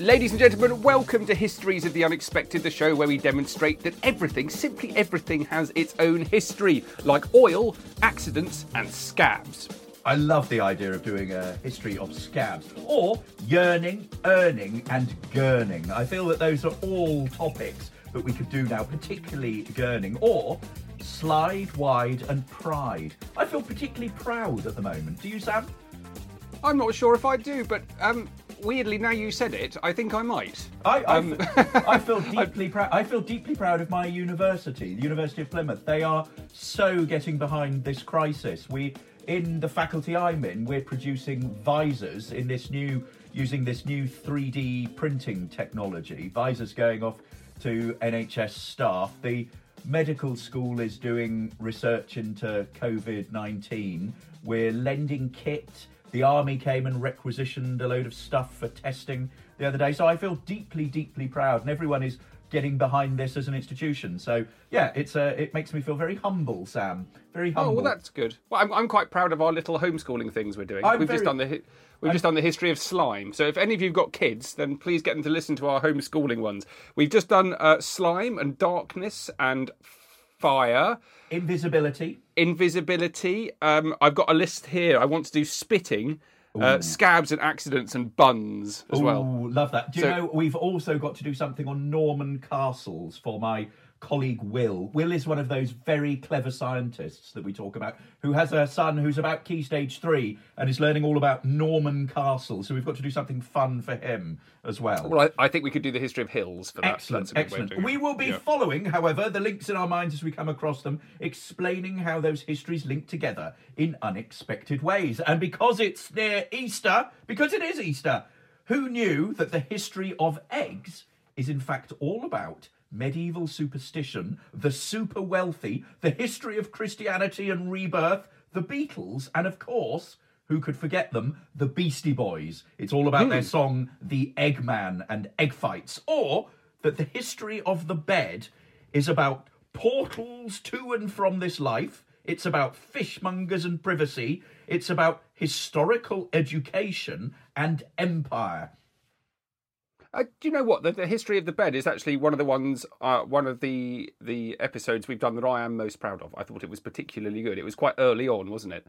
Ladies and gentlemen, welcome to Histories of the Unexpected, the show where we demonstrate that everything, simply everything, has its own history, like oil, accidents, and scabs. I love the idea of doing a history of scabs or yearning, earning, and gurning. I feel that those are all topics that we could do now, particularly gurning or slide wide and pride. I feel particularly proud at the moment. Do you, Sam? I'm not sure if I do, but um, weirdly, now you said it, I think I might. I, I, Um, I feel deeply proud. I feel deeply proud of my university, the University of Plymouth. They are so getting behind this crisis. We, in the faculty I'm in, we're producing visors in this new, using this new 3D printing technology. Visors going off to NHS staff. The medical school is doing research into COVID 19. We're lending kit. The army came and requisitioned a load of stuff for testing the other day. So I feel deeply, deeply proud, and everyone is getting behind this as an institution. So yeah, it's uh, it makes me feel very humble, Sam. Very humble. Oh well, that's good. Well, I'm, I'm quite proud of our little homeschooling things we're doing. I'm we've just done the we've just done the history of slime. So if any of you've got kids, then please get them to listen to our homeschooling ones. We've just done uh, slime and darkness and fire, invisibility. invisibility. Um, I've got a list here. I want to do spitting, uh, scabs and accidents, and buns as well. Love that. Do you So- know we've also got to do something on Norman castles for my colleague Will. Will is one of those very clever scientists that we talk about, who has a son who's about key stage three and is learning all about Norman castles. So we've got to do something fun for him as well. Well, I, I think we could do the history of hills for that. Excellent, That's a good way of excellent. We will be Yeah. following, however, the links in our minds as we come across them, explaining how those histories link together in unexpected ways. And because it's near Easter, because it is Easter, who knew that the history of eggs is in fact all about medieval superstition, the super wealthy, the history of Christianity and rebirth, the Beatles, and of course, who could forget them? The Beastie Boys. It's all about their hmm. song The Eggman and egg fights. Or that the history of the bed is about portals to and from this life. It's about fishmongers and privacy. It's about historical education and empire. Uh, do you know what the, the history of the bed is actually one of the ones, uh, one of the the episodes we've done that I am most proud of. I thought it was particularly good. It was quite early on, wasn't it?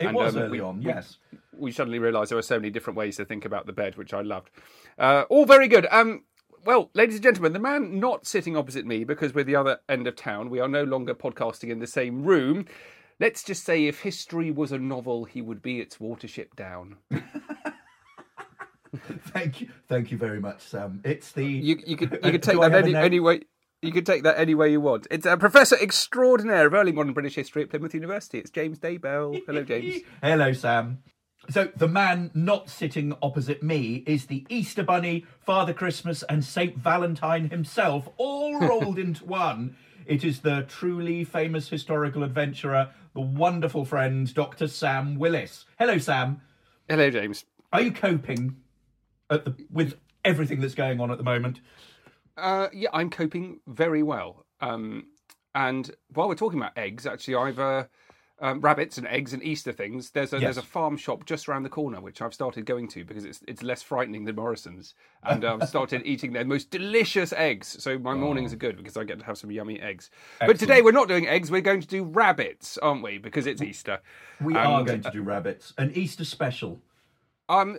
It And, was um, early we- on, we- yes. We suddenly realised there were so many different ways to think about the bed, which I loved. Uh, all very good. Um, well, ladies and gentlemen, the man not sitting opposite me because we're the other end of town. We are no longer podcasting in the same room. Let's just say, if history was a novel, he would be its watership down. Thank you, thank you very much, Sam. It's the You, you could Uh, you could take that any, any way. You could take that any way you want. It's a professor extraordinaire of early modern British history at Plymouth University. It's James Daybell. Hello, James. Hello, Sam. So, the man not sitting opposite me is the Easter Bunny, Father Christmas, and Saint Valentine himself, all rolled into one. It is the truly famous historical adventurer, the wonderful friend, Dr. Sam Willis. Hello, Sam. Hello, James. Are you coping the, with everything that's going on at the moment? Uh, yeah, I'm coping very well. Um, and while we're talking about eggs, actually, I've uh, um, rabbits and eggs and Easter things, there's a Yes. there's a farm shop just around the corner which I've started going to because it's it's less frightening than Morrison's, and I've started eating their most delicious eggs. So my mornings are good because I get to have some yummy eggs. But today we're not doing eggs; we're going to do rabbits, aren't we? Because it's Easter. We are going to do rabbits, an Easter special. Um,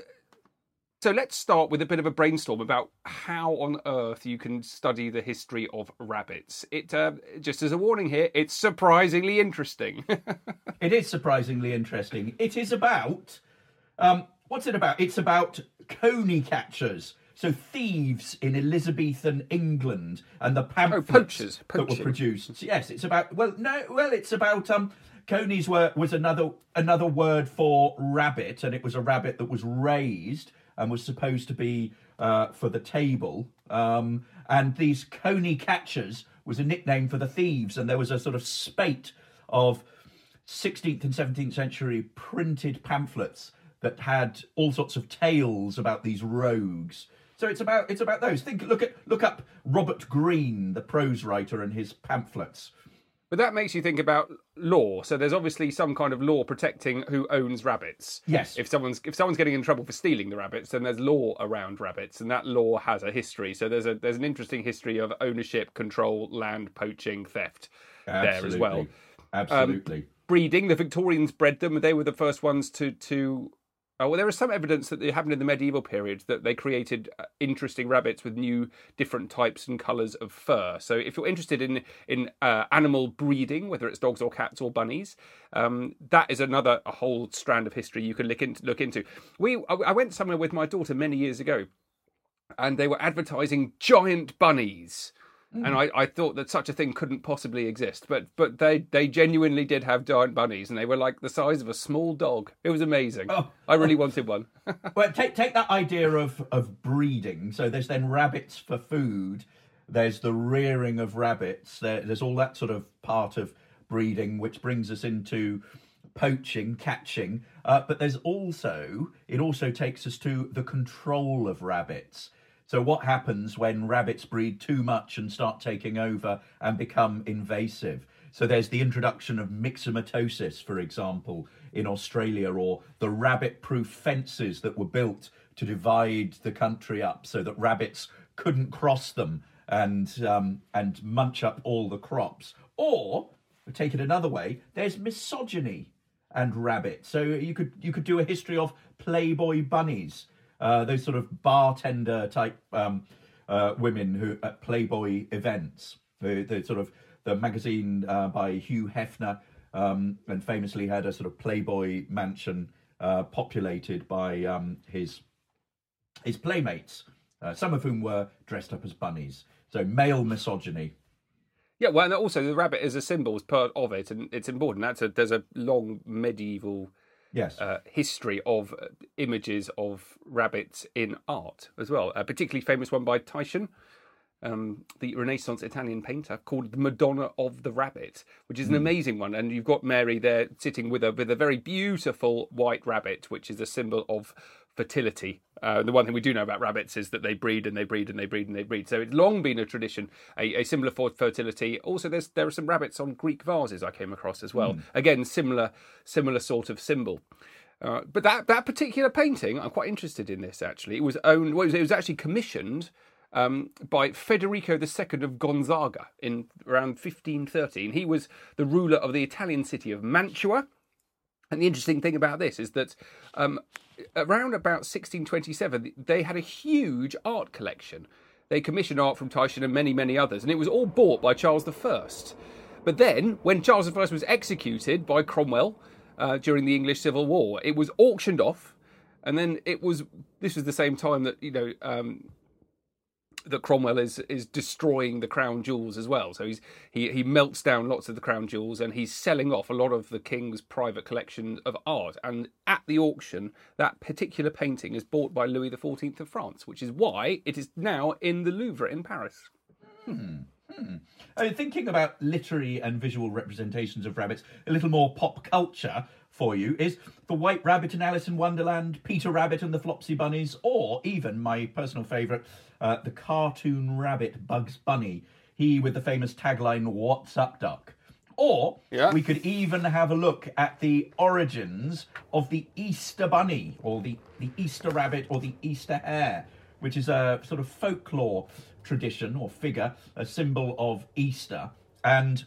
so let's start with a bit of a brainstorm about how on earth you can study the history of rabbits. It uh, just as a warning here, it's surprisingly interesting. It is surprisingly interesting. It is about um, what's it about? It's about coney catchers, so thieves in Elizabethan England, and the pamphlets poachers, that were produced. Yes, it's about well, no, well, it's about um, conies were was another another word for rabbit, and it was a rabbit that was raised and was supposed to be uh, for the table. Um, and these coney catchers was a nickname for the thieves, and there was a sort of spate of 16th and 17th century printed pamphlets that had all sorts of tales about these rogues. So it's about it's about those. Think look at look up Robert Greene, the prose writer, and his pamphlets. But that makes you think about law. So there's obviously some kind of law protecting who owns rabbits. Yes. If someone's if someone's getting in trouble for stealing the rabbits, then there's law around rabbits, and that law has a history. So there's a there's an interesting history of ownership, control, land poaching, theft there as well. Absolutely. Um, breeding. The Victorians bred them. They were the first ones to to. Oh, well, there is some evidence that it happened in the medieval period that they created uh, interesting rabbits with new, different types and colours of fur. So, if you're interested in in uh, animal breeding, whether it's dogs or cats or bunnies, um, that is another a whole strand of history you can look into. Look into. We I went somewhere with my daughter many years ago, and they were advertising giant bunnies. And I, I thought that such a thing couldn't possibly exist, but but they, they genuinely did have giant bunnies, and they were like the size of a small dog. It was amazing. Oh. I really wanted one. well, take take that idea of of breeding. So there's then rabbits for food. There's the rearing of rabbits. There, there's all that sort of part of breeding, which brings us into poaching, catching. Uh, but there's also it also takes us to the control of rabbits. So what happens when rabbits breed too much and start taking over and become invasive? So there's the introduction of myxomatosis, for example, in Australia, or the rabbit-proof fences that were built to divide the country up so that rabbits couldn't cross them and um, and munch up all the crops. Or take it another way, there's misogyny and rabbit. So you could you could do a history of Playboy bunnies, uh, those sort of bartender type um, uh, women who at Playboy events. The, the sort of the magazine uh, by Hugh Hefner, um, and famously had a sort of Playboy mansion uh, populated by um, his his playmates, uh, some of whom were dressed up as bunnies. So male misogyny. yeah, well, and also the rabbit is a symbol, is part of it, and it's important. That's a there's a long medieval Yes. uh, history of uh, images of rabbits in art as well. A particularly famous one by Titian, um, the Renaissance Italian painter, called "The Madonna of the Rabbit," which is an amazing one. And you've got Mary there sitting with a with a very beautiful white rabbit, which is a symbol of fertility. Uh, the one thing we do know about rabbits is that they breed and they breed and they breed and they breed. So it's long been a tradition, a, a symbol for fertility. Also, there's there are some rabbits on Greek vases I came across as well. Again, similar similar sort of symbol. Uh, but that that particular painting, I'm quite interested in this. Actually, it was owned. Well, it was, it was actually commissioned um, by Federico II of Gonzaga in around 1513. He was the ruler of the Italian city of Mantua. And the interesting thing about this is that um, around about 1627, they had a huge art collection. They commissioned art from Titian and many, many others, and it was all bought by Charles I. But then, when Charles I was executed by Cromwell uh, during the English Civil War, it was auctioned off, and then it was. This was the same time that you know um, that Cromwell is is destroying the crown jewels as well. So he's he he melts down lots of the crown jewels and he's selling off a lot of the king's private collection of art. And at the auction, that particular painting is bought by Louis XIV of France, which is why it is now in the Louvre in Paris. Uh, thinking about literary and visual representations of rabbits, a little more pop culture for you is the White Rabbit in Alice in Wonderland, Peter Rabbit and the Flopsy Bunnies, or even my personal favourite, uh, the cartoon rabbit Bugs Bunny. He with the famous tagline "What's up, Duck?" Or Yeah. we could even have a look at the origins of the Easter Bunny, or the, the Easter Rabbit, or the Easter Hare, which is a sort of folklore tradition or figure, a symbol of Easter. And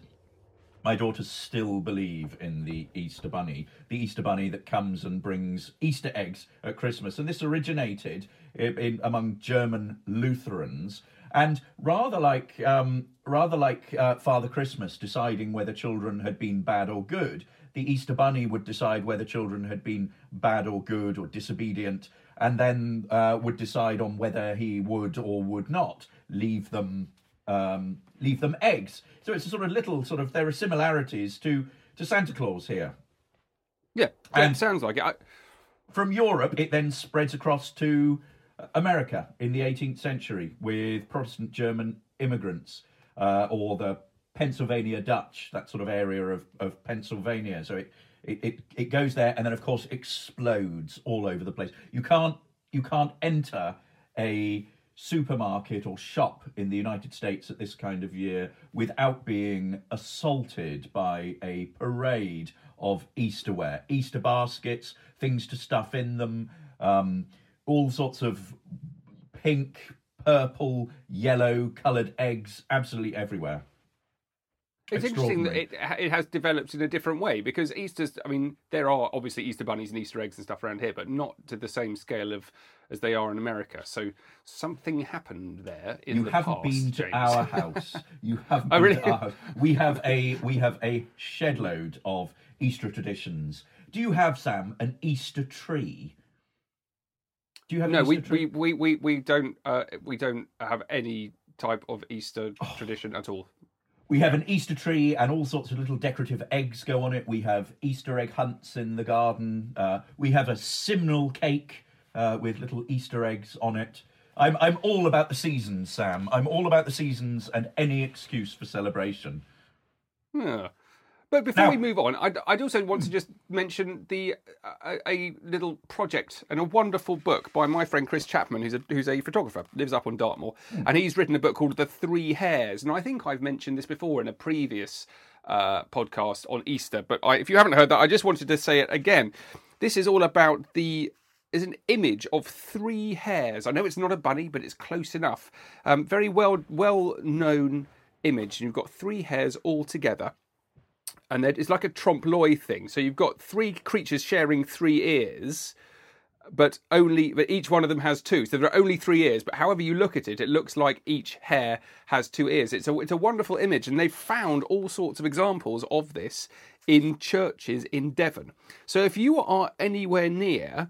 my daughters still believe in the Easter Bunny, the Easter Bunny that comes and brings Easter eggs at Christmas. And this originated in, in, among German Lutherans. And rather like um, rather like uh, Father Christmas deciding whether children had been bad or good, the Easter Bunny would decide whether children had been bad or good or disobedient, and then uh, would decide on whether he would or would not leave them um, leave them eggs. So it's a sort of little sort of there are similarities to to Santa Claus here. Yeah, And- it sounds like it. I, From Europe, it then spreads across to America in the 18th century with Protestant German immigrants uh, or the Pennsylvania Dutch, that sort of area of, of Pennsylvania. So it, it, it, it goes there and then, of course, explodes all over the place. You can't, you can't enter a supermarket or shop in the United States at this kind of year without being assaulted by a parade of Easterware, Easter baskets, things to stuff in them, um, all sorts of pink, purple, yellow coloured eggs, absolutely everywhere. It's interesting that it it has developed in a different way because Easter's. I mean, there are obviously Easter bunnies and Easter eggs and stuff around here, but not to the same scale of as they are in America. So something happened there in you the haven't past. been to James. our house. You haven't Oh, been really? to our house. We have a we have a shed load of Easter traditions. Do you have Sam an Easter tree? Do you have no, we, tree? we, we, we, we don't uh, we don't have any type of Easter Oh. tradition at all. We have an Easter tree and all sorts of little decorative eggs go on it. We have Easter egg hunts in the garden. Uh, we have a Simnel cake uh, with little Easter eggs on it. I'm I'm all about the seasons, Sam. I'm all about the seasons and any excuse for celebration. Yeah. But before Now- we move on, I'd, I'd also want to just mention the a, a little project and a wonderful book by my friend Chris Chapman, who's a who's a photographer, lives up on Dartmoor, and he's written a book called The Three Hares. And I think I've mentioned this before in a previous uh, podcast on Easter. But I, if you haven't heard that, I just wanted to say it again. This is all about the is an image of three hares. I know it's not a bunny, but it's close enough. Um, very well well known image. And you've got three hares all together and it's like a trompe l'oeil thing. So you've got three creatures sharing three ears, but only but each one of them has two. So there are only three ears. But however you look at it, it looks like each hare has two ears. It's a it's a wonderful image, and they've found all sorts of examples of this in churches in Devon. So if you are anywhere near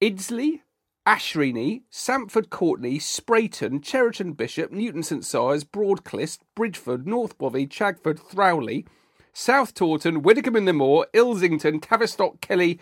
Iddesleigh, Ashreigney, Sampford Courtenay, Spreyton, Cheriton Bishop, Newton St Cyres, Broadclyst, Bridgeford, North Bovey, Chagford, Throwleigh, South Tawton, Widecombe in the Moor, Ilsington, Tavistock, Kelly,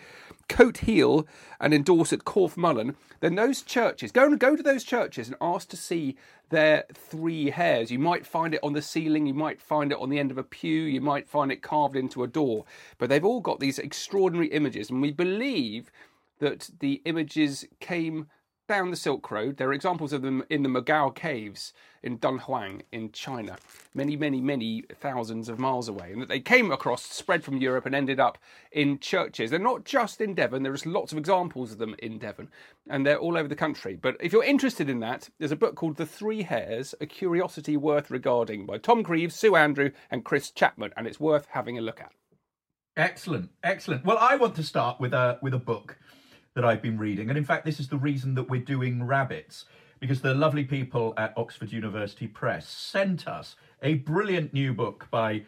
Cotehele, and in Dorset, Corfe Mullen, then those churches, go and go to those churches and ask to see their three hares. You might find it on the ceiling, you might find it on the end of a pew, you might find it carved into a door. But they've all got these extraordinary images, and we believe that the images came down the Silk Road. There are examples of them in the Mogao Caves in Dunhuang in China, many, many, many thousands of miles away. And that they came across, spread from Europe, and ended up in churches. They're not just in Devon, there is lots of examples of them in Devon, and they're all over the country. But if you're interested in that, there's a book called The Three Hares A Curiosity Worth Regarding by Tom Greeves, Sue Andrew, and Chris Chapman, and it's worth having a look at. Excellent, excellent. Well, I want to start with a with a book that I've been reading, and in fact, this is the reason that we're doing rabbits because the lovely people at Oxford University Press sent us a brilliant new book by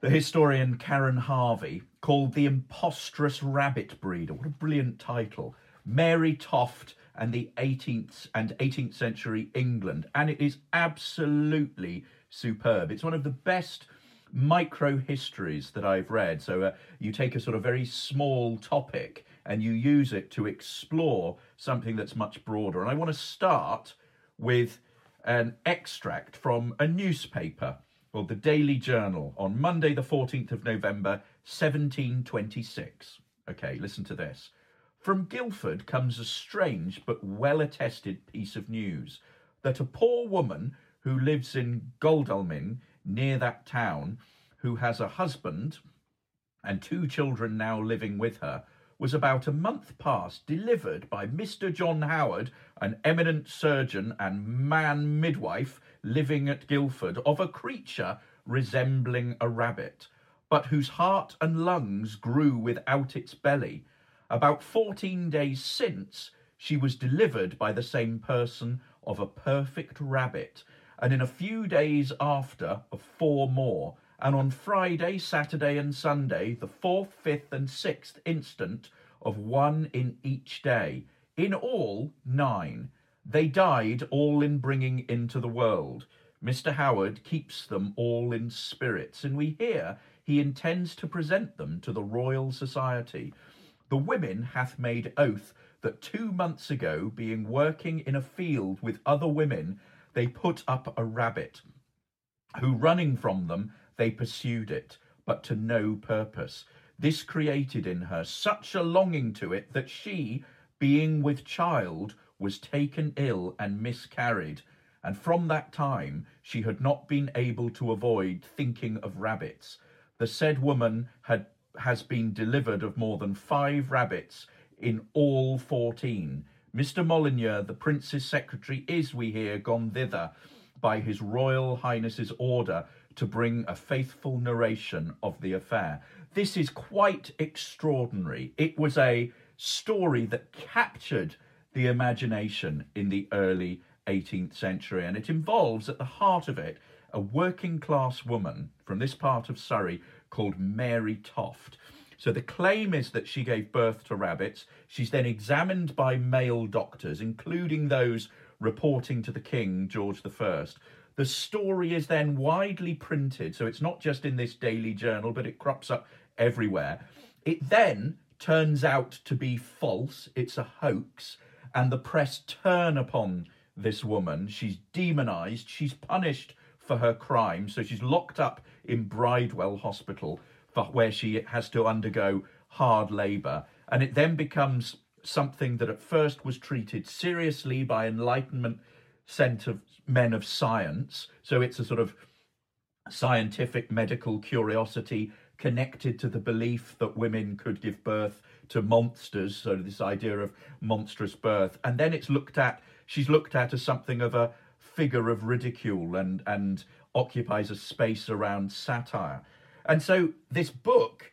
the historian Karen Harvey called The Imposteress Rabbit Breeder. What a brilliant title. Mary Toft and the 18th and 18th century England. And it is absolutely superb. It's one of the best micro histories that I've read. So uh, you take a sort of very small topic and you use it to explore something that's much broader. And I want to start with an extract from a newspaper called the Daily Journal on Monday, the 14th of November, 1726. Okay, listen to this. From Guildford comes a strange but well attested piece of news that a poor woman who lives in Godalming, near that town, who has a husband and two children now living with her, was about a month past delivered by Mr. John Howard, an eminent surgeon and man midwife living at Guildford, of a creature resembling a rabbit, but whose heart and lungs grew without its belly. About fourteen days since, she was delivered by the same person of a perfect rabbit, and in a few days after of four more, and on Friday, Saturday, and Sunday, the fourth, fifth, and sixth instant of one in each day. In all, nine. They died all in bringing into the world. Mr. Howard keeps them all in spirits, and we hear he intends to present them to the Royal Society. The women hath made oath that two months ago, being working in a field with other women, they put up a rabbit, who running from them they pursued it, but to no purpose. This created in her such a longing to it that she, being with child, was taken ill and miscarried. And from that time she had not been able to avoid thinking of rabbits. The said woman had has been delivered of more than five rabbits in all fourteen. Mr. Molyneux, the prince's secretary, is, we hear, gone thither by his royal highness's order to bring a faithful narration of the affair. This is quite extraordinary. It was a story that captured the imagination in the early 18th century, and it involves at the heart of it a working class woman from this part of Surrey called Mary Toft. So the claim is that she gave birth to rabbits. She's then examined by male doctors, including those reporting to the king, George I. The story is then widely printed, so it's not just in this daily journal, but it crops up everywhere. It then turns out to be false, it's a hoax, and the press turn upon this woman. She's demonized, she's punished for her crime, so she's locked up in Bridewell Hospital, where she has to undergo hard labour. And it then becomes something that at first was treated seriously by Enlightenment sent of men of science. So it's a sort of scientific medical curiosity connected to the belief that women could give birth to monsters. So this idea of monstrous birth, and then it's looked at. She's looked at as something of a figure of ridicule and and occupies a space around satire. And so this book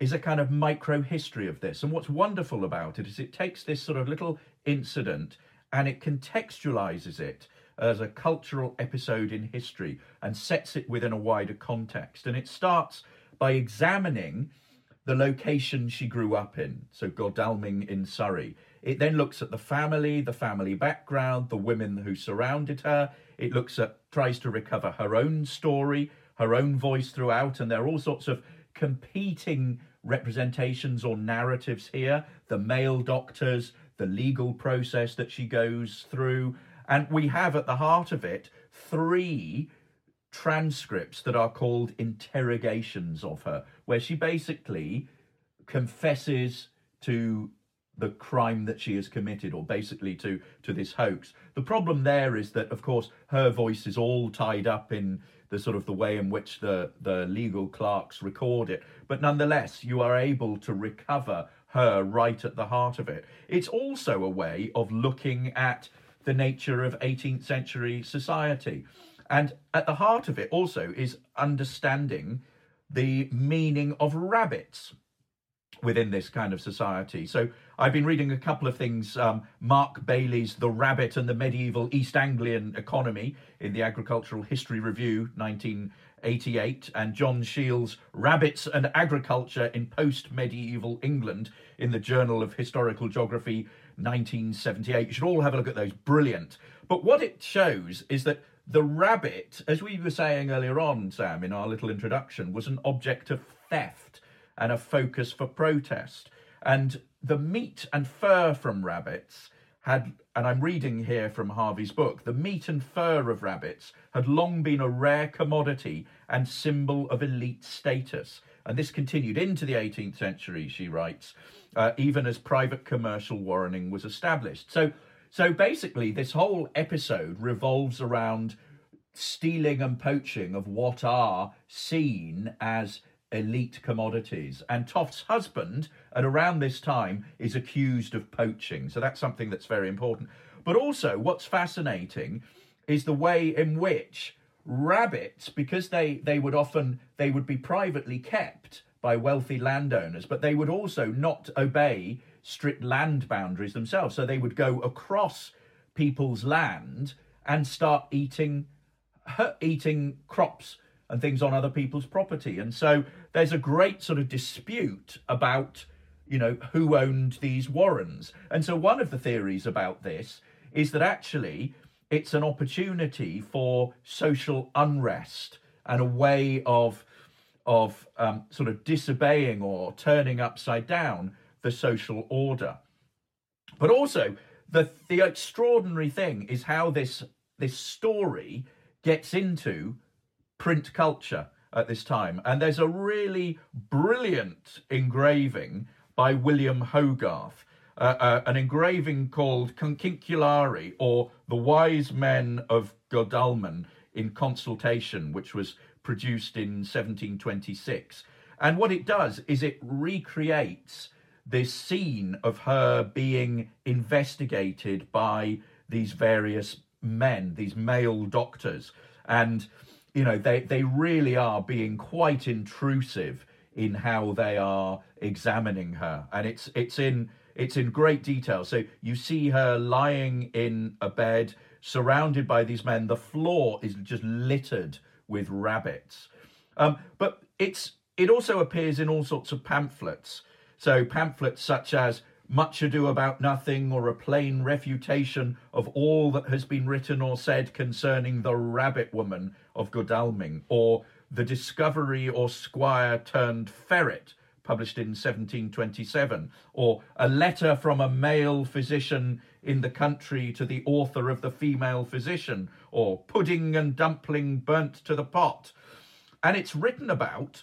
is a kind of micro history of this. And what's wonderful about it is it takes this sort of little incident and it contextualizes it as a cultural episode in history and sets it within a wider context. And it starts by examining the location she grew up in, so Godalming in Surrey. It then looks at the family, the family background, the women who surrounded her. It looks at, tries to recover her own story, her own voice throughout, and there are all sorts of competing representations or narratives here. The male doctors, the legal process that she goes through. And we have at the heart of it three transcripts that are called interrogations of her, where she basically confesses to the crime that she has committed or basically to to this hoax the problem there is that of course her voice is all tied up in the sort of the way in which the the legal clerks record it but nonetheless you are able to recover her right at the heart of it. It's also a way of looking at the nature of 18th century society. And at the heart of it also is understanding the meaning of rabbits within this kind of society. So I've been reading a couple of things. Um, Mark Bailey's The Rabbit and the Medieval East Anglian Economy in the Agricultural History Review, 1988, and John Sheail's Rabbits and Agriculture in Post Medieval England in the Journal of Historical Geography, 1978. You should all have a look at those. Brilliant. But what it shows is that the rabbit, as we were saying earlier on, Sam, in our little introduction, was an object of theft and a focus for protest. And the meat and fur from rabbits had, and I'm reading here from Harvey's book, the meat and fur of rabbits had long been a rare commodity and symbol of elite status. And this continued into the 18th century, she writes, uh, even as private commercial warrening was established. So, so basically, this whole episode revolves around stealing and poaching of what are seen as elite commodities. And Toft's husband, at around this time, is accused of poaching. So that's something that's very important. But also, what's fascinating is the way in which rabbits, because they, they would often they would be privately kept by wealthy landowners, but they would also not obey strict land boundaries themselves. So they would go across people's land and start eating eating crops and things on other people's property. And so there's a great sort of dispute about, you know, who owned these warrens. And so one of the theories about this is that actually it's an opportunity for social unrest and a way of of um, sort of disobeying or turning upside down the social order. But also, the the extraordinary thing is how this this story gets into print culture at this time. And there's a really brilliant engraving by William Hogarth, uh, uh, an engraving called Cunicularii or The Wise Men of Godalming in Consultation, which was produced in 1726. And what it does is it recreates this scene of her being investigated by these various men, these male doctors. And you know they they really are being quite intrusive in how they are examining her. And it's it's in it's in great detail. So you see her lying in a bed surrounded by these men. The floor is just littered with rabbits. Um, but it's it also appears in all sorts of pamphlets. So pamphlets such as much ado about nothing, or a plain refutation of all that has been written or said concerning the rabbit woman of Godalming, or the discovery or squire turned ferret, published in 1727, or a letter from a male physician in the country to the author of the female physician, or pudding and dumpling burnt to the pot. And it's written about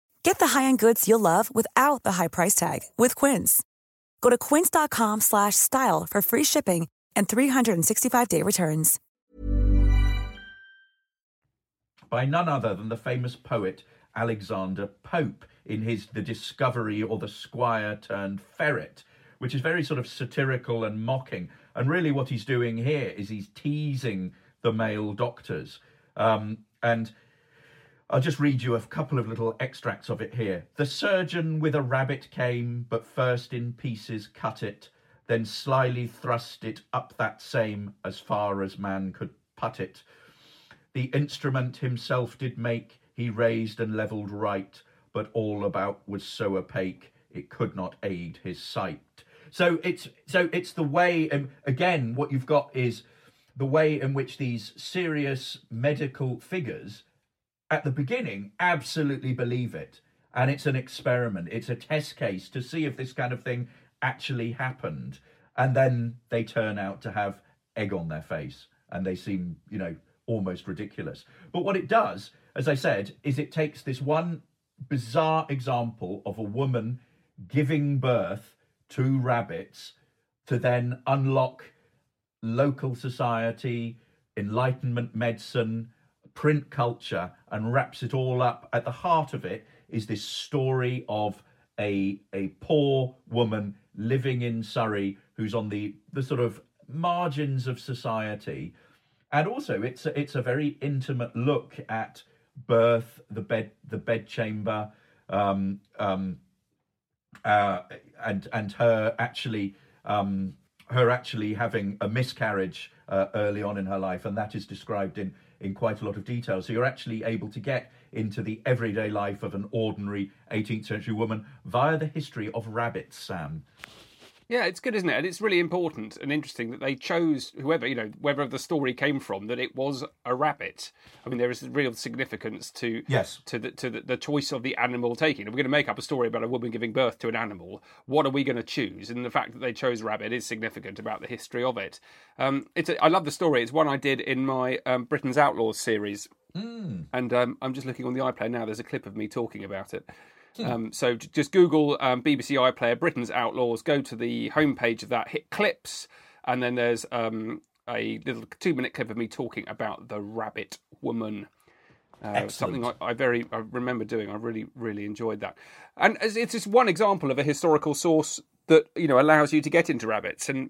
Get the high-end goods you'll love without the high price tag with Quince. Go to quince.com slash style for free shipping and 365-day returns. By none other than the famous poet Alexander Pope in his The Discovery or the Squire Turned Ferret, which is very sort of satirical and mocking. And really what he's doing here is he's teasing the male doctors. Um, and I'll just read you a couple of little extracts of it here. The surgeon with a rabbit came, but first in pieces cut it, then slyly thrust it up that same as far as man could put it. The instrument himself did make, he raised and levelled right, but all about was so opaque it could not aid his sight. So it's so it's the way, and again, what you've got is the way in which these serious medical figures at the beginning absolutely believe it. And it's an experiment, it's a test case to see if this kind of thing actually happened. And then they turn out to have egg on their face and they seem, you know, almost ridiculous. But what it does, as I said, is it takes this one bizarre example of a woman giving birth to rabbits to then unlock local society, enlightenment medicine, print culture and wraps it all up. At the heart of it is this story of a a poor woman living in Surrey who's on the the sort of margins of society, and also it's a, it's a very intimate look at birth, the bed the bedchamber, um, um, uh, and and her actually um, her actually having a miscarriage uh, early on in her life, and that is described in in quite a lot of detail. So you're actually able to get into the everyday life of an ordinary 18th century woman via the history of rabbits, Sam. Yeah, it's good, isn't it? And it's really important and interesting that they chose whoever, you know, wherever the story came from, that it was a rabbit. I mean, there is real significance to yes to the to the, the choice of the animal taking. If we're going to make up a story about a woman giving birth to an animal, what are we going to choose? And the fact that they chose rabbit is significant about the history of it. Um, it's a, I love the story. It's one I did in my um, Britain's Outlaws series, mm. and um, I'm just looking on the iPlayer now. There's a clip of me talking about it. Um, so just Google um, BBC iPlayer Britain's Outlaws, go to the homepage of that, hit clips, and then there's um, a little two minute clip of me talking about the Rabbit Woman. Uh, something I, I, very I remember doing. I really really enjoyed that, and it's just one example of a historical source that you know allows you to get into rabbits. And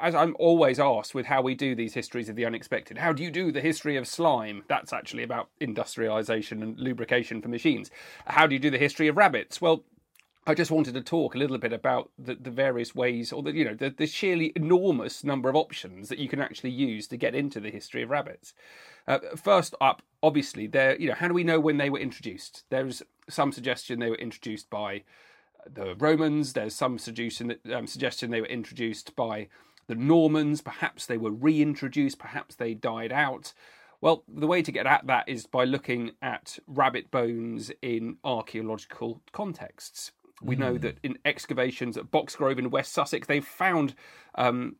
as I'm always asked with how we do these histories of the unexpected, how do you do the history of slime? That's actually about industrialization and lubrication for machines. How do you do the history of rabbits? Well, I just wanted to talk a little bit about the, the various ways, or the you know the, the, sheerly enormous number of options that you can actually use to get into the history of rabbits. Uh, first up, obviously, there you know how do we know when they were introduced? There's some suggestion they were introduced by the Romans. There's some suggestion, um, suggestion they were introduced by the Normans. Perhaps they were reintroduced. Perhaps they died out. Well, the way to get at that is by looking at rabbit bones in archaeological contexts. We know hmm. that in excavations at Boxgrove in West Sussex, they've found um,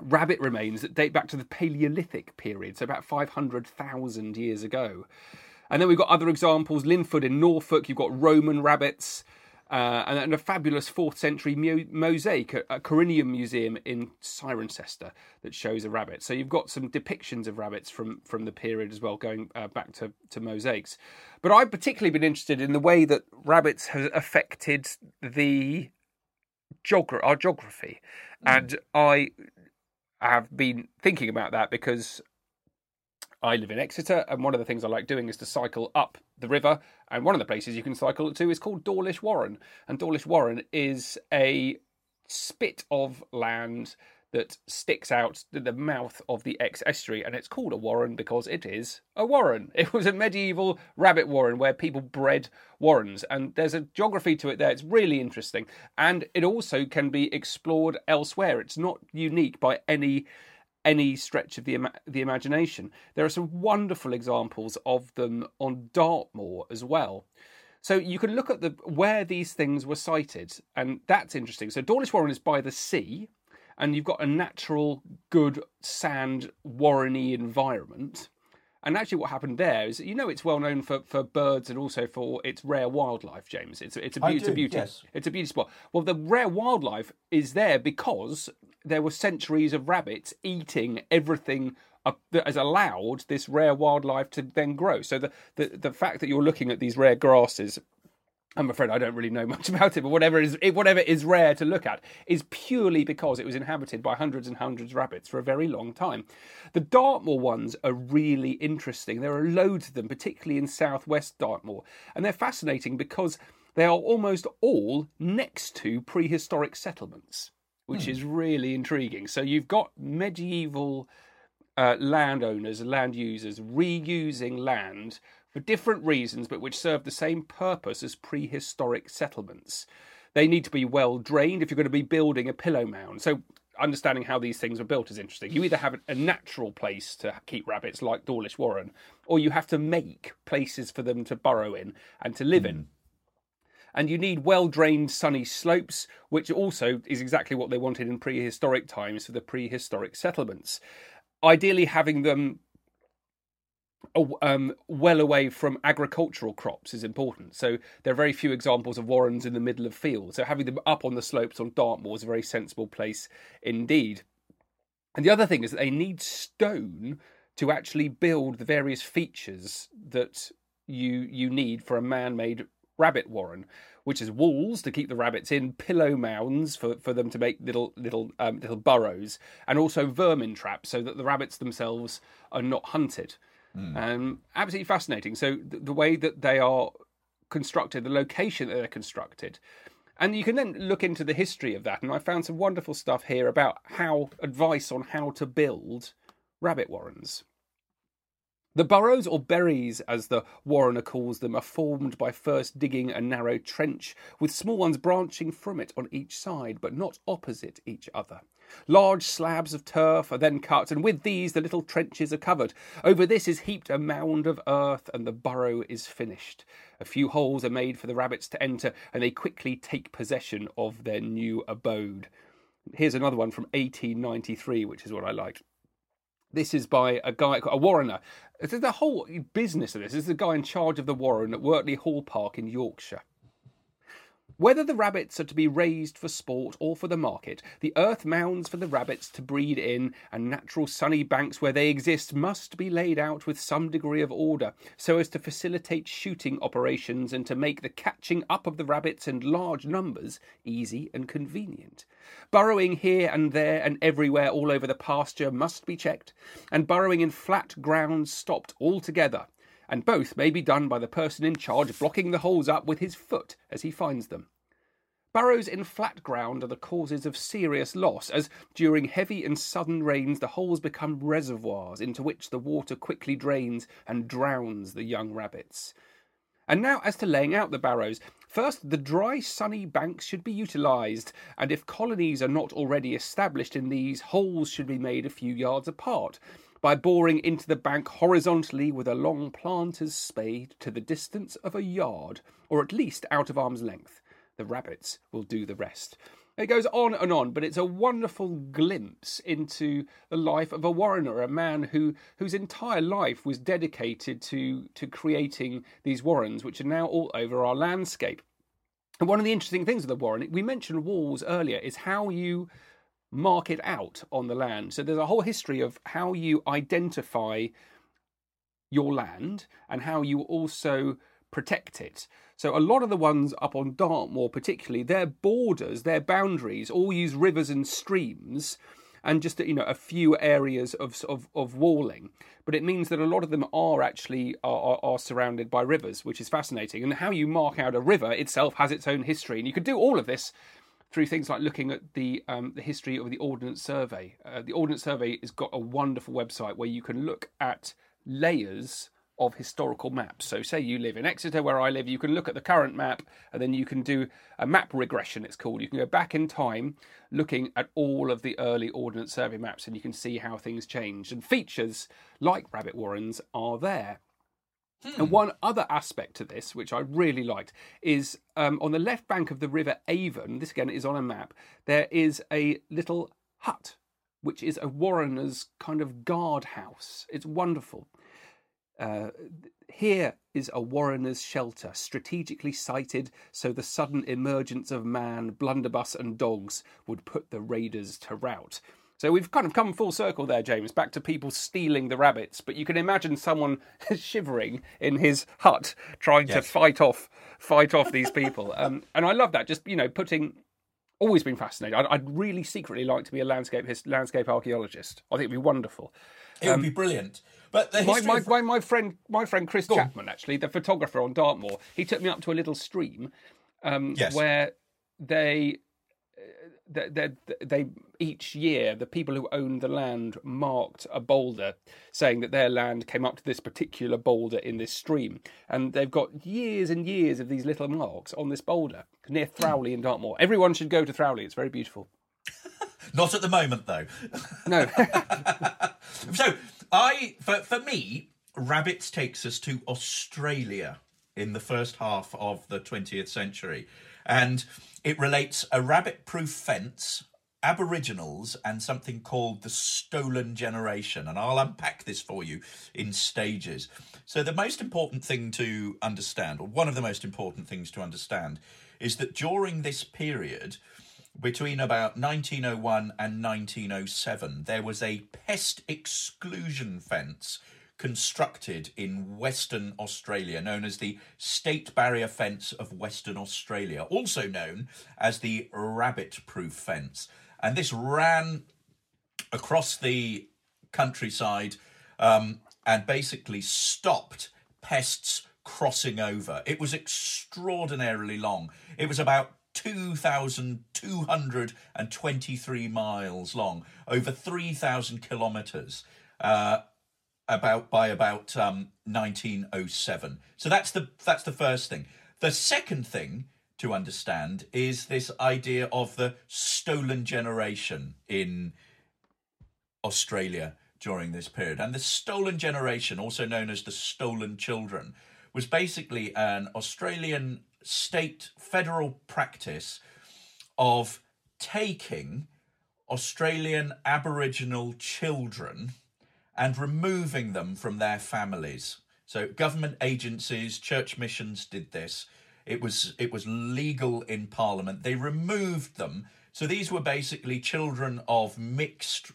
rabbit remains that date back to the Paleolithic period, so about 500,000 years ago. And then we've got other examples. Linford in Norfolk, you've got Roman rabbits. Uh, and, and, a fabulous fourth century mu- mosaic at, at Corinium Museum in Cirencester that shows a rabbit. So you've got some depictions of rabbits from, from the period as well, going uh, back to, to mosaics. But I've particularly been interested in the way that rabbits have affected the geogra- our geography, mm. and I have been thinking about that because I live in Exeter, and one of the things I like doing is to cycle up the river. And one of the places you can cycle to is called Dawlish Warren. And Dawlish Warren is a spit of land that sticks out the mouth of the Exe estuary, and it's called a warren because it is a warren. It was a medieval rabbit warren where people bred warrens, and there's a geography to it there. It's really interesting, and it also can be explored elsewhere. It's not unique by any any stretch of the the imagination. There are some wonderful examples of them on Dartmoor as well. So you can look at the where these things were sited, and that's interesting. So Dawlish Warren is by the sea, and you've got a natural, good sand warreny environment. And actually, what happened there is, you know, it's well known for, for birds and also for its rare wildlife. James, it's it's a, be- it's a beauty. Yes. It's a beauty spot. Well, the rare wildlife is there because there were centuries of rabbits eating everything that has allowed this rare wildlife to then grow. So the, the the fact that you're looking at these rare grasses I'm afraid I don't really know much about it, but whatever is whatever is rare to look at is purely because it was inhabited by hundreds and hundreds of rabbits for a very long time. The Dartmoor ones are really interesting. There are loads of them, particularly in southwest Dartmoor, and they're fascinating because they are almost all next to prehistoric settlements, which hmm. is really intriguing. So you've got medieval uh, landowners, land users reusing land for different reasons, but which serve the same purpose as prehistoric settlements. They need to be well drained if you're going to be building a pillow mound. So, understanding how these things are built is interesting. You either have a natural place to keep rabbits, like Dawlish Warren, or you have to make places for them to burrow in and to live mm. in. Hmm. And you need well drained sunny slopes, which also is exactly what they wanted in prehistoric times for the prehistoric settlements. Ideally, having them um, well away from agricultural crops is important. So there are very few examples of warrens in the middle of fields. So having them up on the slopes on Dartmoor is a very sensible place indeed. And the other thing is that they need stone to actually build the various features that you you need for a man-made rabbit warren, which is walls to keep the rabbits in, pillow mounds for, for them to make little little um, little burrows, and also vermin traps so that the rabbits themselves are not hunted. Mm. Um, absolutely fascinating. So the, the way that they are constructed, the location that they're constructed, And you can then look into the history of that. And I found some wonderful stuff here about how advice on how to build rabbit warrens. The burrows, or berries as the warrener calls them, are formed by first digging a narrow trench, with small ones branching from it on each side, but not opposite each other. Large slabs of turf are then cut, and with these the little trenches are covered. Over this is heaped a mound of earth, and the burrow is finished. A few holes are made for the rabbits to enter, and they quickly take possession of their new abode. Here's another one from 1893, which is what I liked. This is by a guy, a warrener. The whole business of this. this is the guy in charge of the warren at Wortley Hall Park in Yorkshire. Whether the rabbits are to be raised for sport or for the market, the earth mounds for the rabbits to breed in and natural sunny banks where they exist must be laid out with some degree of order so as to facilitate shooting operations and to make the catching up of the rabbits in large numbers easy and convenient. Burrowing here and there and everywhere all over the pasture must be checked, and burrowing in flat ground stopped altogether and both may be done by the person in charge blocking the holes up with his foot as he finds them. Burrows in flat ground are the causes of serious loss, as during heavy and sudden rains the holes become reservoirs into which the water quickly drains and drowns the young rabbits. And now, as to laying out the barrows. First, the dry, sunny banks should be utilised, and if colonies are not already established in these, holes should be made a few yards apart, by boring into the bank horizontally with a long planter's spade to the distance of a yard, or at least out of arm's length. The rabbits will do the rest. It goes on and on, but it's a wonderful glimpse into the life of a warrener, a man who whose entire life was dedicated to to creating these warrens, which are now all over our landscape. And one of the interesting things of the warren, we mentioned walls earlier, is how you mark it out on the land. So there's a whole history of how you identify your land and how you also protect it. So a lot of the ones up on Dartmoor, particularly, their borders, their boundaries, all use rivers and streams, and just you know a few areas of of, of walling. But it means that a lot of them are actually are, are surrounded by rivers, which is fascinating. And how you mark out a river itself has its own history, and you could do all of this through things like looking at the um, the history of the Ordnance Survey. Uh, the Ordnance Survey has got a wonderful website where you can look at layers of historical maps. So, say you live in Exeter, where I live, you can look at the current map and then you can do a map regression, it's called. You can go back in time looking at all of the early Ordnance Survey maps and you can see how things changed. And features like rabbit warrens are there. Hmm. And one other aspect to this, which I really liked, is um, on the left bank of the River Avon, this again is on a map, there is a little hut, which is a warrener's kind of guard house. It's wonderful. Uh, here is a warrener's shelter, strategically sited so the sudden emergence of man, blunderbuss, and dogs would put the raiders to rout. So we've kind of come full circle there, James, back to people stealing the rabbits. But you can imagine someone shivering in his hut trying yes. to fight off fight off these people. Um, and I love that. Just you know, putting always been fascinated. I'd, I'd, really secretly like to be a landscape his, landscape archaeologist. I think it'd be wonderful. It would um, be brilliant. But my, my, of... my, my, friend my friend Chris Go Chapman, on. actually, the photographer on Dartmoor, he took me up to a little stream um, yes. where they they, they, they, each year the people who owned the land marked a boulder saying that their land came up to this particular boulder in this stream. And they've got years and years of these little marks on this boulder near Throwleigh in Dartmoor. Everyone should go to Throwleigh. It's very beautiful. Not at the moment though. No. So i for, for me rabbits takes us to australia in the first half of the 20th century. And it relates a rabbit proof fence, Aboriginals, and something called the Stolen Generation. And I'll unpack this for you in stages. So, the most important thing to understand, or one of the most important things to understand, is that during this period, between about 1901 and 1907, there was a pest exclusion fence constructed in Western Australia, known as the State Barrier Fence of Western Australia, also known as the Rabbit Proof Fence. And this ran across the countryside um, and basically stopped pests crossing over. It was extraordinarily long. It was about 2,223 miles long, over 3,000 kilometres. Uh, about by about um, 1907. So that's the that's the first thing. The second thing to understand is this idea of the stolen generation in Australia during this period. And the stolen generation, also known as the stolen children, was basically an Australian state federal practice of taking Australian Aboriginal children and removing them from their families. So government agencies, church missions did this. It was it was legal in Parliament. They removed them. So these were basically children of mixed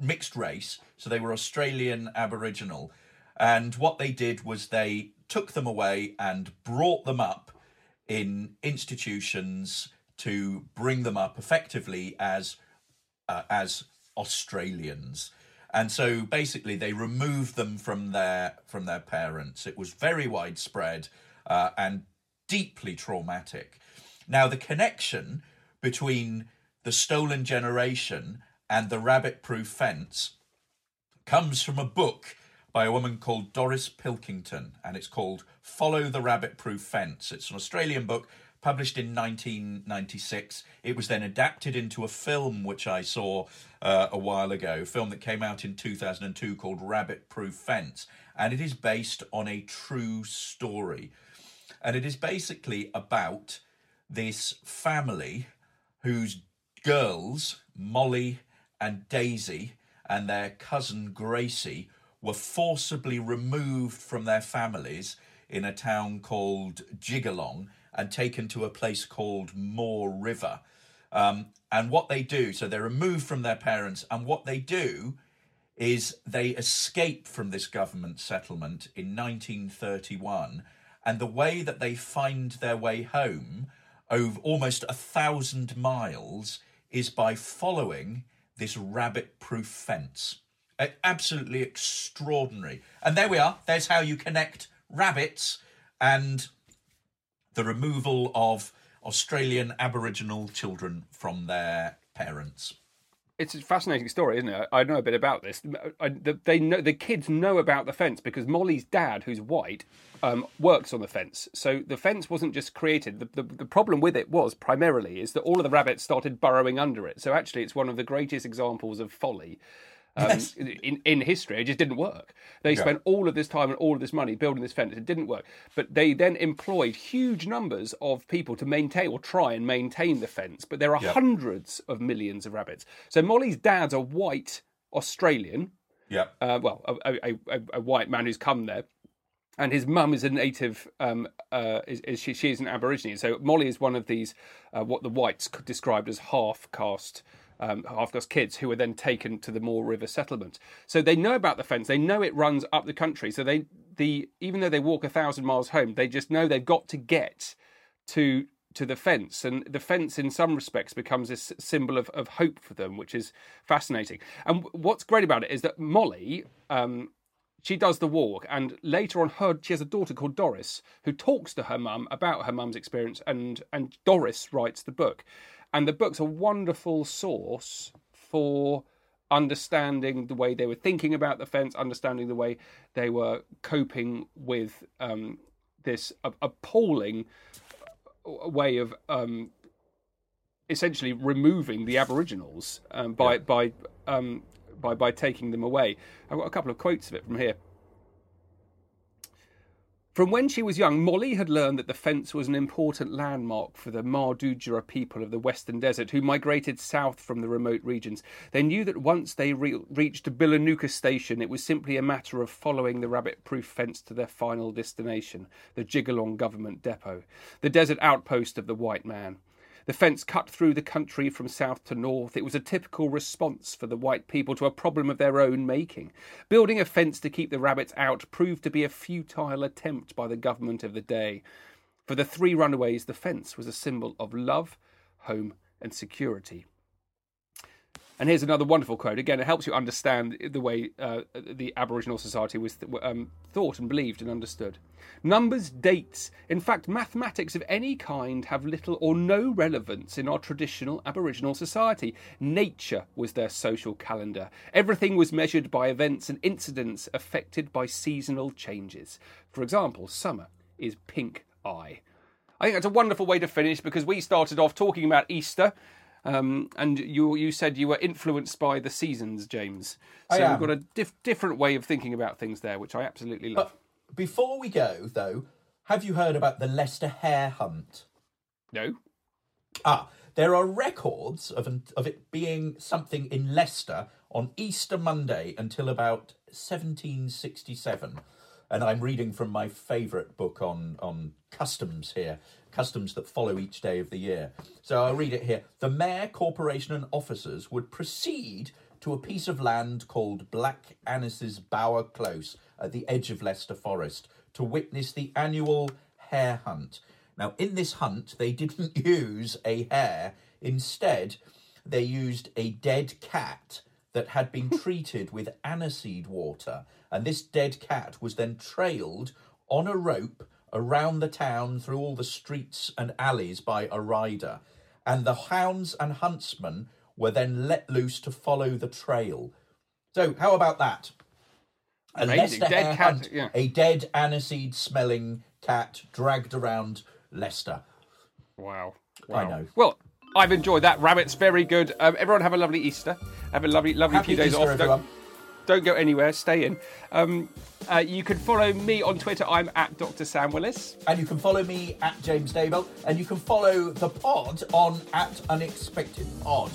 mixed race. So they were Australian Aboriginal. And what they did was they took them away and brought them up in institutions to bring them up effectively as uh, as Australians. And so basically they removed them from their from their parents. It was very widespread uh, and deeply traumatic. Now, the connection between the stolen generation and the rabbit proof fence comes from a book by a woman called Doris Pilkington, and it's called Follow the Rabbit Proof Fence. It's an Australian book published in 1996. It was then adapted into a film which I saw uh, a while ago, a film that came out in 2002 called Rabbit Proof Fence, and it is based on a true story and it is basically about this family whose girls, Molly and Daisy, and their cousin Gracie, were forcibly removed from their families in a town called Jigalong and taken to a place called Moore River. Um, and what they do, so they're removed from their parents, and what they do is they escape from this government settlement in 1931 and the way that they find their way home over almost a thousand miles is by following this rabbit proof fence. Absolutely extraordinary. And there we are. There's how you connect rabbits and the removal of Australian Aboriginal children from their parents it's a fascinating story, isn't it? I know a bit about this. I, the, they know the kids know about the fence because Molly's dad, who's white, um, works on the fence. So the fence wasn't just created. The, the, the, problem with it was primarily is that all of the rabbits started burrowing under it. So actually, it's one of the greatest examples of folly um, yes. in, in history. It just didn't work. They yeah. spent all of this time and all of this money building this fence. It didn't work. But they then employed huge numbers of people to maintain or try and maintain the fence. But there are yeah. hundreds of millions of rabbits. So Molly's dad's a white Australian. Yeah. Uh, well, a, a, a, a white man who's come there and his mum is a native. Um, uh, is, is, she? She is an Aborigine. So Molly is one of these, uh, what the whites described as half caste um, half-caste kids who were then taken to the Moore River settlement. So they know about the fence. They know it runs up the country. So they the even though they walk a thousand miles home, they just know they've got to get to to the fence and the fence in some respects becomes a symbol of, of hope for them which is fascinating and what's great about it is that molly um, she does the walk and later on her she has a daughter called doris who talks to her mum about her mum's experience and and doris writes the book and the book's a wonderful source for understanding the way they were thinking about the fence, understanding the way they were coping with um, this appalling way of um, essentially removing the Aboriginals um, by yeah. by um, by by taking them away. I've got a couple of quotes of it from here. From when she was young, Molly had learned that the fence was an important landmark for the Mardudjara people of the Western Desert who migrated south from the remote regions. They knew that once they re- reached Bilanuka station, it was simply a matter of following the rabbit proof fence to their final destination, the Jigalong government depot, the desert outpost of the white man. The fence cut through the country from south to north. It was a typical response for the white people to a problem of their own making. Building a fence to keep the rabbits out proved to be a futile attempt by the government of the day. For the three runaways, the fence was a symbol of love, home, and security. And here's another wonderful quote. Again, it helps you understand the way uh, the Aboriginal society was um, thought and believed and understood. Numbers, dates, in fact, mathematics of any kind have little or no relevance in our traditional Aboriginal society. Nature was their social calendar. Everything was measured by events and incidents affected by seasonal changes. For example, summer is pink eye. I think that's a wonderful way to finish because we started off talking about Easter um, and you you said you were influenced by the seasons, James. So we've got a dif- different way of thinking about things there, which I absolutely love. But before we go, though, have you heard about the Leicester Hare Hunt? No. Ah, there are records of of it being something in Leicester on Easter Monday until about 1767 and I'm reading from my favourite book on on customs here, customs that follow each day of the year. So I'll read it here. The mayor, corporation, and officers would proceed to a piece of land called Black Annis's Bower Close at the edge of Leicester Forest to witness the annual hare hunt. Now, in this hunt, they didn't use a hare. Instead, they used a dead cat that had been treated with aniseed water and this dead cat was then trailed on a rope around the town through all the streets and alleys by a rider. And the hounds and huntsmen were then let loose to follow the trail. So, how about that? A Amazing. Leicester dead cat, hunt, yeah. a dead aniseed smelling cat dragged around Leicester. Wow. wow. I know. Well, I've enjoyed that. Rabbit's very good. Um, everyone have a lovely Easter. Have a lovely, lovely Happy few days Easter, off. Everyone. Don't go anywhere. Stay in. Um, uh, you can follow me on Twitter. I'm at Dr. Sam Willis. And you can follow me at James Daybell. And you can follow the pod on at Unexpected Pod.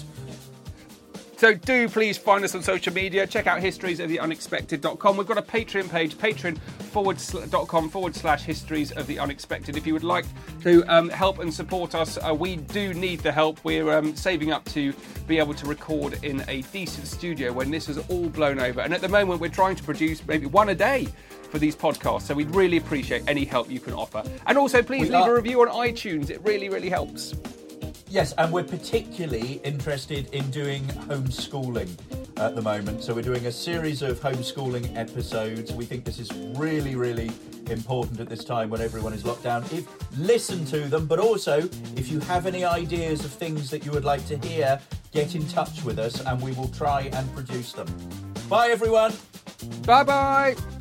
So do please find us on social media. Check out histories of the unexpected.com. We've got a Patreon page, patreon forward dot com forward slash histories of the unexpected. If you would like to um, help and support us, uh, we do need the help. We're um, saving up to be able to record in a decent studio when this is all blown over. And at the moment, we're trying to produce maybe one a day for these podcasts. So we'd really appreciate any help you can offer. And also, please we leave a review on iTunes. It really, really helps. Yes, and we're particularly interested in doing homeschooling at the moment. So we're doing a series of homeschooling episodes. We think this is really, really important at this time when everyone is locked down. If listen to them, but also if you have any ideas of things that you would like to hear, get in touch with us and we will try and produce them. Bye everyone. Bye bye.